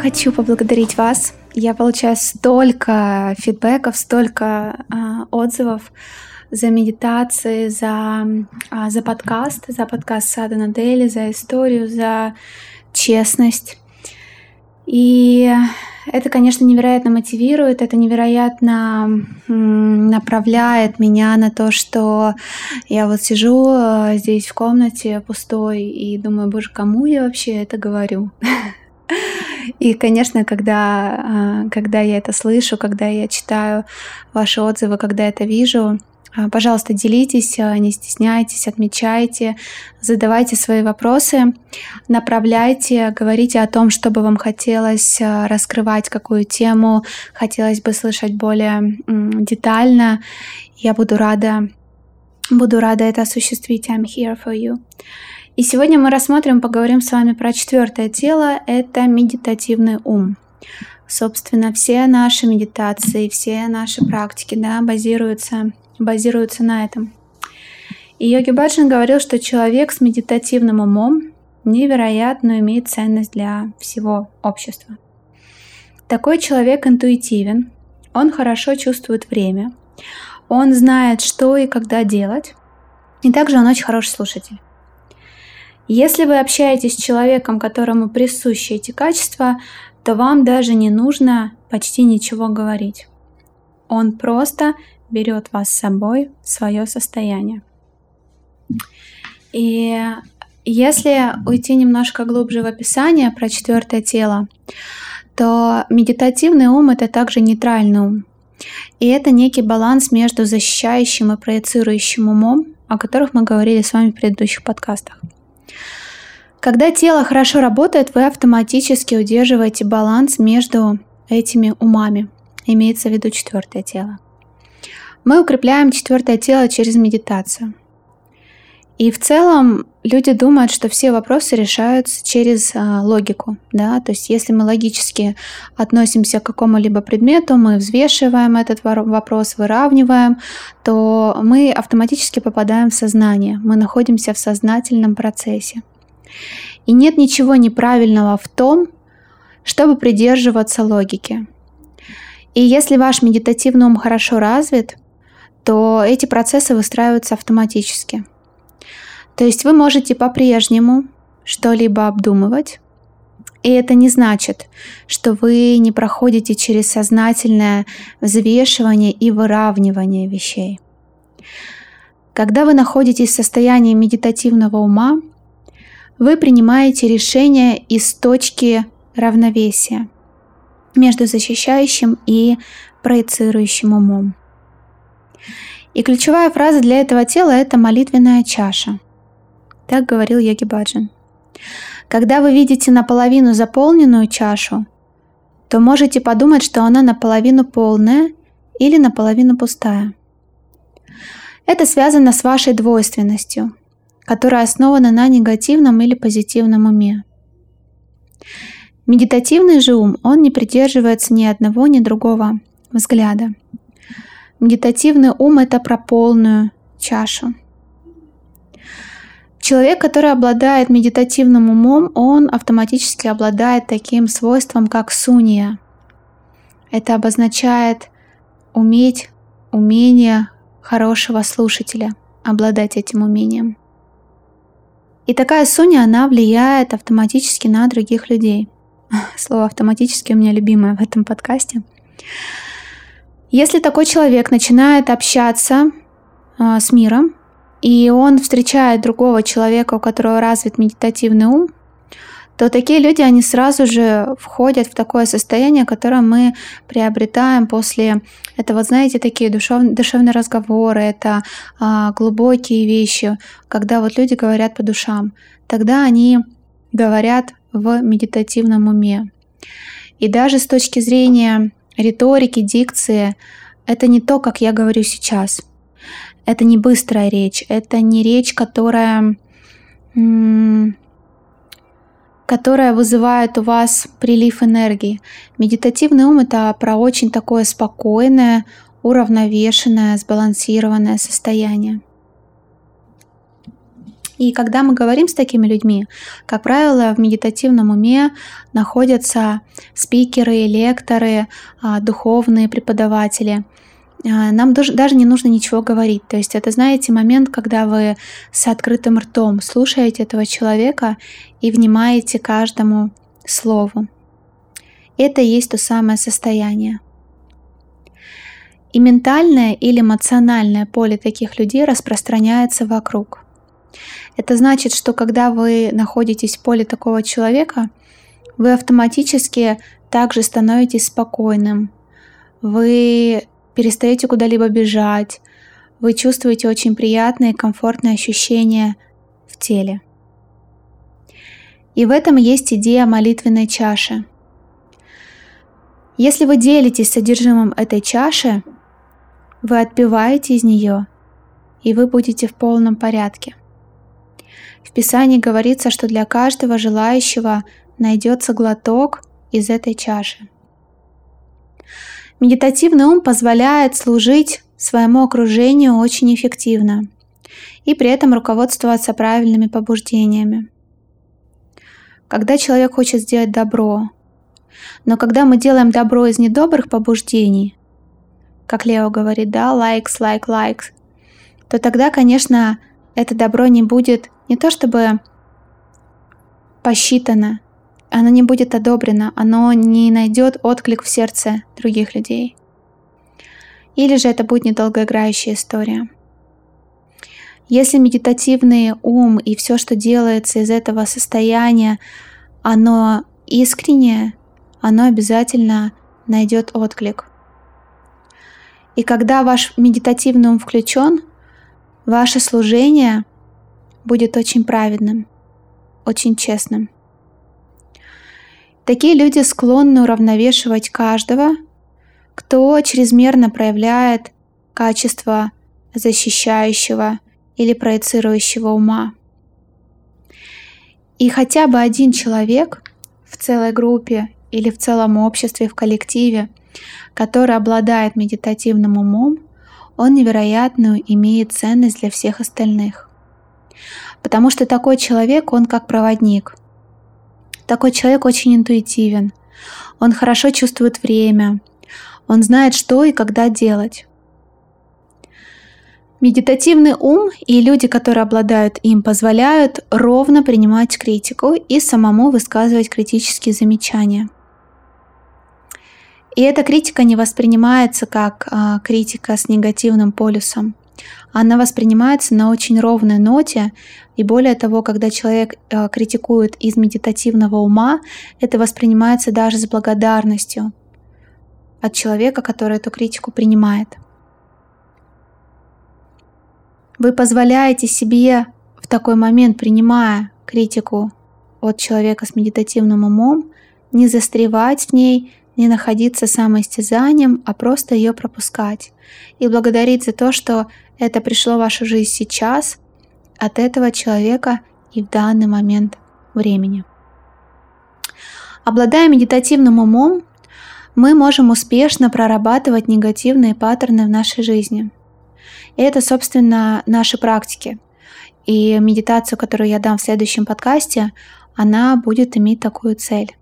хочу поблагодарить вас. Я получаю столько фидбэков, столько э, отзывов за медитации, за, э, за подкаст, за подкаст Сада Надели, за историю, за честность. И это, конечно, невероятно мотивирует, это невероятно направляет меня на то, что я вот сижу э, здесь в комнате пустой и думаю, боже, кому я вообще это говорю? И, конечно, когда, э, когда я это слышу, когда я читаю ваши отзывы, когда это вижу, а, пожалуйста, делитесь, а, не стесняйтесь, отмечайте, задавайте свои вопросы, направляйте, говорите о том, что бы вам хотелось а, раскрывать, какую тему хотелось бы слышать более детально. Я буду рада, буду рада это осуществить. I'm here for you. И сегодня мы рассмотрим, поговорим с вами про четвертое тело. Это медитативный ум. Собственно, все наши медитации, все наши практики да, базируются базируются на этом. И Йоги Баджан говорил, что человек с медитативным умом невероятно имеет ценность для всего общества. Такой человек интуитивен, он хорошо чувствует время, он знает, что и когда делать, и также он очень хороший слушатель. Если вы общаетесь с человеком, которому присущи эти качества, то вам даже не нужно почти ничего говорить. Он просто берет вас с собой в свое состояние. И если уйти немножко глубже в описание про четвертое тело, то медитативный ум это также нейтральный ум. И это некий баланс между защищающим и проецирующим умом, о которых мы говорили с вами в предыдущих подкастах. Когда тело хорошо работает, вы автоматически удерживаете баланс между этими умами. Имеется в виду четвертое тело. Мы укрепляем четвертое тело через медитацию. И в целом люди думают, что все вопросы решаются через а, логику, да, то есть если мы логически относимся к какому-либо предмету, мы взвешиваем этот вопрос, выравниваем, то мы автоматически попадаем в сознание, мы находимся в сознательном процессе. И нет ничего неправильного в том, чтобы придерживаться логики. И если ваш медитативный ум хорошо развит, то эти процессы выстраиваются автоматически. То есть вы можете по-прежнему что-либо обдумывать, и это не значит, что вы не проходите через сознательное взвешивание и выравнивание вещей. Когда вы находитесь в состоянии медитативного ума, вы принимаете решение из точки равновесия между защищающим и проецирующим умом. И ключевая фраза для этого тела – это молитвенная чаша. Так говорил Баджан. Когда вы видите наполовину заполненную чашу, то можете подумать, что она наполовину полная или наполовину пустая. Это связано с вашей двойственностью, которая основана на негативном или позитивном уме. Медитативный же ум, он не придерживается ни одного, ни другого взгляда. Медитативный ум – это про полную чашу. Человек, который обладает медитативным умом, он автоматически обладает таким свойством, как суния. Это обозначает уметь, умение хорошего слушателя, обладать этим умением. И такая суня, она влияет автоматически на других людей. Слово автоматически у меня любимое в этом подкасте. Если такой человек начинает общаться э, с миром, и он встречает другого человека, у которого развит медитативный ум, то такие люди, они сразу же входят в такое состояние, которое мы приобретаем после это вот знаете, такие душев, душевные разговоры, это а, глубокие вещи, когда вот люди говорят по душам, тогда они говорят в медитативном уме. И даже с точки зрения риторики, дикции — это не то, как я говорю сейчас. Это не быстрая речь, это не речь, которая, которая вызывает у вас прилив энергии. Медитативный ум — это про очень такое спокойное, уравновешенное, сбалансированное состояние. И когда мы говорим с такими людьми, как правило, в медитативном уме находятся спикеры, лекторы, а, духовные преподаватели. А, нам даже не нужно ничего говорить. То есть это, знаете, момент, когда вы с открытым ртом слушаете этого человека и внимаете каждому слову. Это и есть то самое состояние. И ментальное или эмоциональное поле таких людей распространяется вокруг. Это значит, что когда вы находитесь в поле такого человека, вы автоматически также становитесь спокойным. Вы перестаете куда-либо бежать. Вы чувствуете очень приятные, комфортные ощущения в теле. И в этом есть идея молитвенной чаши. Если вы делитесь содержимым этой чаши, вы отпиваете из нее, и вы будете в полном порядке. В Писании говорится, что для каждого желающего найдется глоток из этой чаши. Медитативный ум позволяет служить своему окружению очень эффективно и при этом руководствоваться правильными побуждениями. Когда человек хочет сделать добро, но когда мы делаем добро из недобрых побуждений, как Лео говорит, да, likes, like, likes, то тогда, конечно, это добро не будет не то чтобы посчитано, оно не будет одобрено, оно не найдет отклик в сердце других людей. Или же это будет недолгоиграющая история. Если медитативный ум и все, что делается из этого состояния, оно искреннее, оно обязательно найдет отклик. И когда ваш медитативный ум включен, ваше служение будет очень праведным, очень честным. Такие люди склонны уравновешивать каждого, кто чрезмерно проявляет качество защищающего или проецирующего ума. И хотя бы один человек в целой группе или в целом обществе, в коллективе – который обладает медитативным умом, он невероятную имеет ценность для всех остальных. Потому что такой человек, он как проводник. Такой человек очень интуитивен. Он хорошо чувствует время. Он знает, что и когда делать. Медитативный ум и люди, которые обладают им, позволяют ровно принимать критику и самому высказывать критические замечания – и эта критика не воспринимается как а, критика с негативным полюсом. Она воспринимается на очень ровной ноте, и более того, когда человек а, критикует из медитативного ума, это воспринимается даже с благодарностью от человека, который эту критику принимает. Вы позволяете себе в такой момент, принимая критику от человека с медитативным умом, не застревать в ней, не находиться самоистязанием, а просто ее пропускать и благодарить за то, что это пришло в вашу жизнь сейчас от этого человека и в данный момент времени. Обладая медитативным умом, мы можем успешно прорабатывать негативные паттерны в нашей жизни. И это, собственно, наши практики. И медитацию, которую я дам в следующем подкасте, она будет иметь такую цель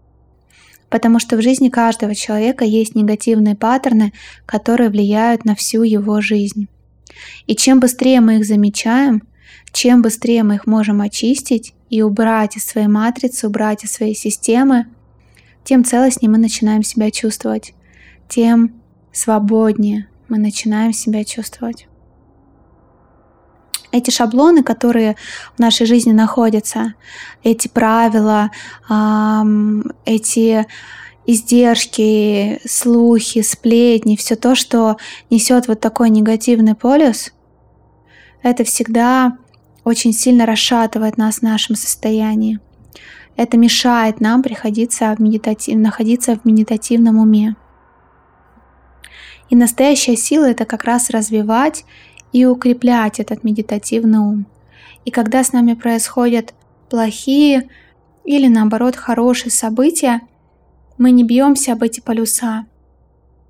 потому что в жизни каждого человека есть негативные паттерны, которые влияют на всю его жизнь. И чем быстрее мы их замечаем, чем быстрее мы их можем очистить и убрать из своей матрицы, убрать из своей системы, тем целостнее мы начинаем себя чувствовать, тем свободнее мы начинаем себя чувствовать. Эти шаблоны, которые в нашей жизни находятся, эти правила, эти издержки, слухи, сплетни, все то, что несет вот такой негативный полюс, это всегда очень сильно расшатывает нас в нашем состоянии. Это мешает нам приходиться в медитатив... находиться в медитативном уме. И настоящая сила это как раз развивать и укреплять этот медитативный ум. И когда с нами происходят плохие или наоборот хорошие события, мы не бьемся об эти полюса.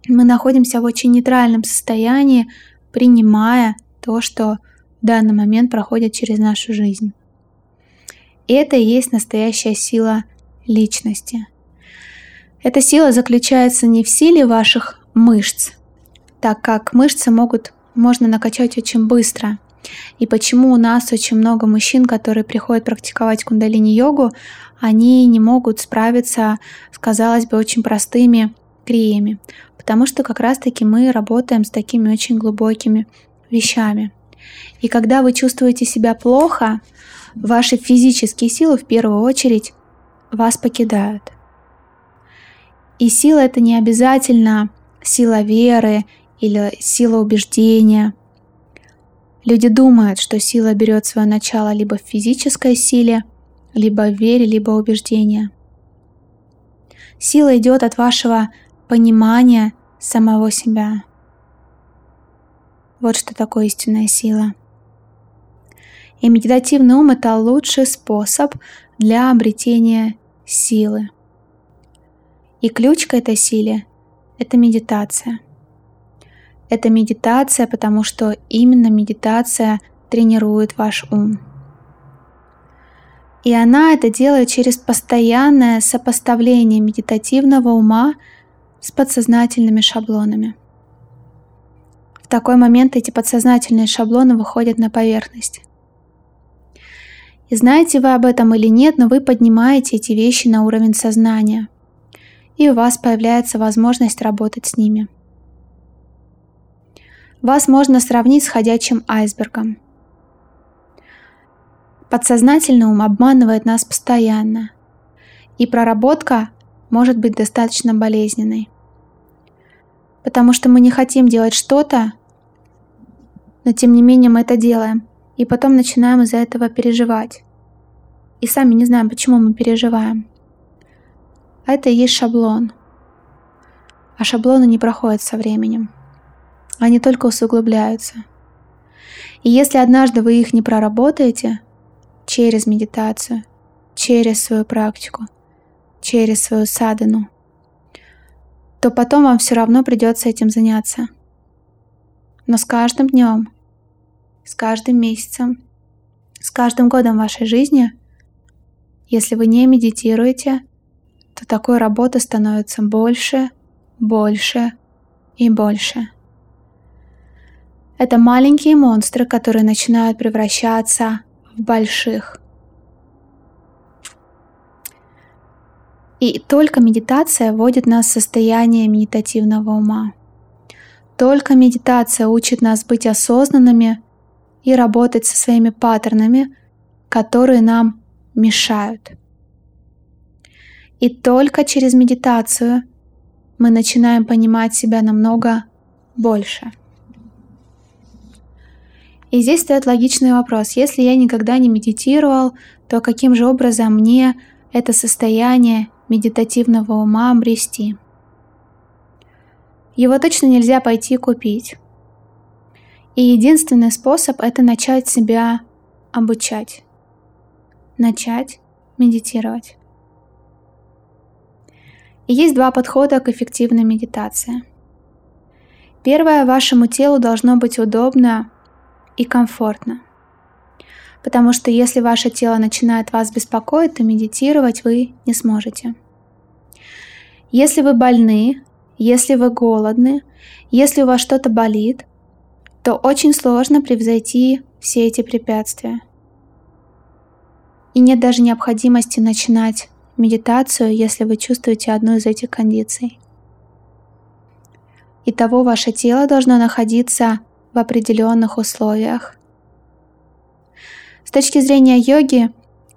Мы находимся в очень нейтральном состоянии, принимая то, что в данный момент проходит через нашу жизнь. И это и есть настоящая сила личности. Эта сила заключается не в силе ваших мышц, так как мышцы могут, можно накачать очень быстро. И почему у нас очень много мужчин, которые приходят практиковать кундалини-йогу, они не могут справиться с, казалось бы, очень простыми криями, потому что как раз-таки мы работаем с такими очень глубокими вещами. И когда вы чувствуете себя плохо, ваши физические силы в первую очередь вас покидают. И сила это не обязательно сила веры или сила убеждения. Люди думают, что сила берет свое начало либо в физической силе, либо в вере, либо убеждения. Сила идет от вашего понимания самого себя. Вот что такое истинная сила. И медитативный ум – это лучший способ для обретения силы. И ключ к этой силе – это медитация. Это медитация, потому что именно медитация тренирует ваш ум. И она это делает через постоянное сопоставление медитативного ума с подсознательными шаблонами. В такой момент эти подсознательные шаблоны выходят на поверхность. И знаете вы об этом или нет, но вы поднимаете эти вещи на уровень сознания, и у вас появляется возможность работать с ними. Вас можно сравнить с ходячим айсбергом. Подсознательный ум обманывает нас постоянно, и проработка может быть достаточно болезненной. Потому что мы не хотим делать что-то, но тем не менее мы это делаем – и потом начинаем из-за этого переживать. И сами не знаем, почему мы переживаем. А это и есть шаблон. А шаблоны не проходят со временем. Они только усугубляются. И если однажды вы их не проработаете через медитацию, через свою практику, через свою садану, то потом вам все равно придется этим заняться. Но с каждым днем с каждым месяцем, с каждым годом вашей жизни, если вы не медитируете, то такой работы становится больше, больше и больше. Это маленькие монстры, которые начинают превращаться в больших. И только медитация вводит нас в состояние медитативного ума. Только медитация учит нас быть осознанными и работать со своими паттернами, которые нам мешают. И только через медитацию мы начинаем понимать себя намного больше. И здесь стоит логичный вопрос. Если я никогда не медитировал, то каким же образом мне это состояние медитативного ума обрести? Его точно нельзя пойти купить. И единственный способ – это начать себя обучать. Начать медитировать. И есть два подхода к эффективной медитации. Первое, вашему телу должно быть удобно и комфортно. Потому что если ваше тело начинает вас беспокоить, то медитировать вы не сможете. Если вы больны, если вы голодны, если у вас что-то болит, то очень сложно превзойти все эти препятствия. И нет даже необходимости начинать медитацию, если вы чувствуете одну из этих кондиций. Итого ваше тело должно находиться в определенных условиях. С точки зрения йоги,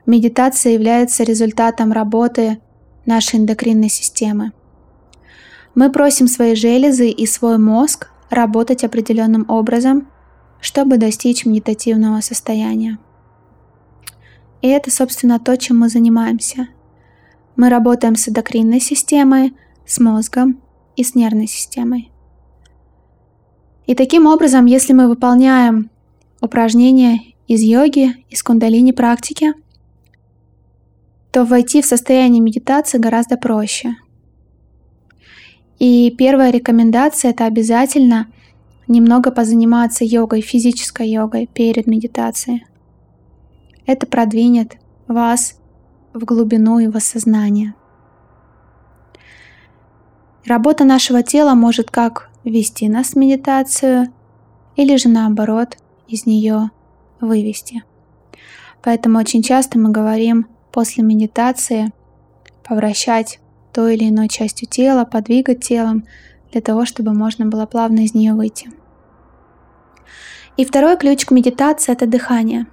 медитация является результатом работы нашей эндокринной системы. Мы просим свои железы и свой мозг работать определенным образом, чтобы достичь медитативного состояния. И это, собственно, то, чем мы занимаемся. Мы работаем с эндокринной системой, с мозгом и с нервной системой. И таким образом, если мы выполняем упражнения из йоги, из кундалини практики, то войти в состояние медитации гораздо проще – и первая рекомендация – это обязательно немного позаниматься йогой, физической йогой перед медитацией. Это продвинет вас в глубину его сознания. Работа нашего тела может как ввести нас в медитацию, или же наоборот из нее вывести. Поэтому очень часто мы говорим после медитации повращать той или иной частью тела, подвигать телом для того, чтобы можно было плавно из нее выйти. И второй ключ к медитации – это дыхание.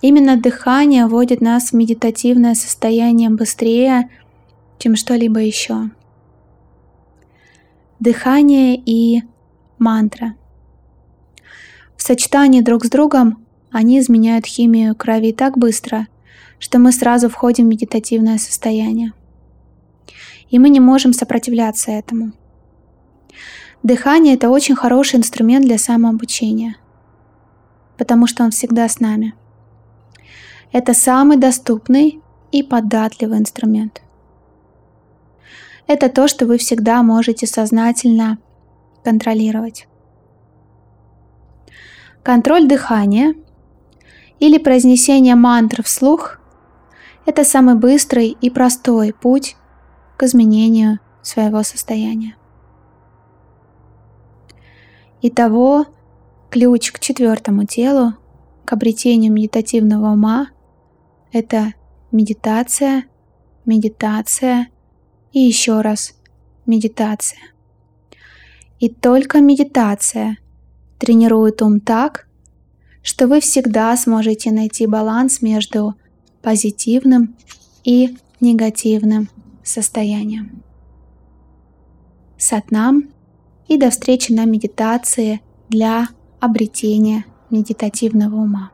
Именно дыхание вводит нас в медитативное состояние быстрее, чем что-либо еще. Дыхание и мантра. В сочетании друг с другом они изменяют химию крови так быстро, что мы сразу входим в медитативное состояние. И мы не можем сопротивляться этому. Дыхание – это очень хороший инструмент для самообучения, потому что он всегда с нами. Это самый доступный и податливый инструмент. Это то, что вы всегда можете сознательно контролировать. Контроль дыхания или произнесение мантр вслух – это самый быстрый и простой путь к изменению своего состояния. Итого, ключ к четвертому телу, к обретению медитативного ума – это медитация, медитация и еще раз. Медитация. И только медитация тренирует ум так, что вы всегда сможете найти баланс между позитивным и негативным состоянием. Сатнам и до встречи на медитации для обретения медитативного ума.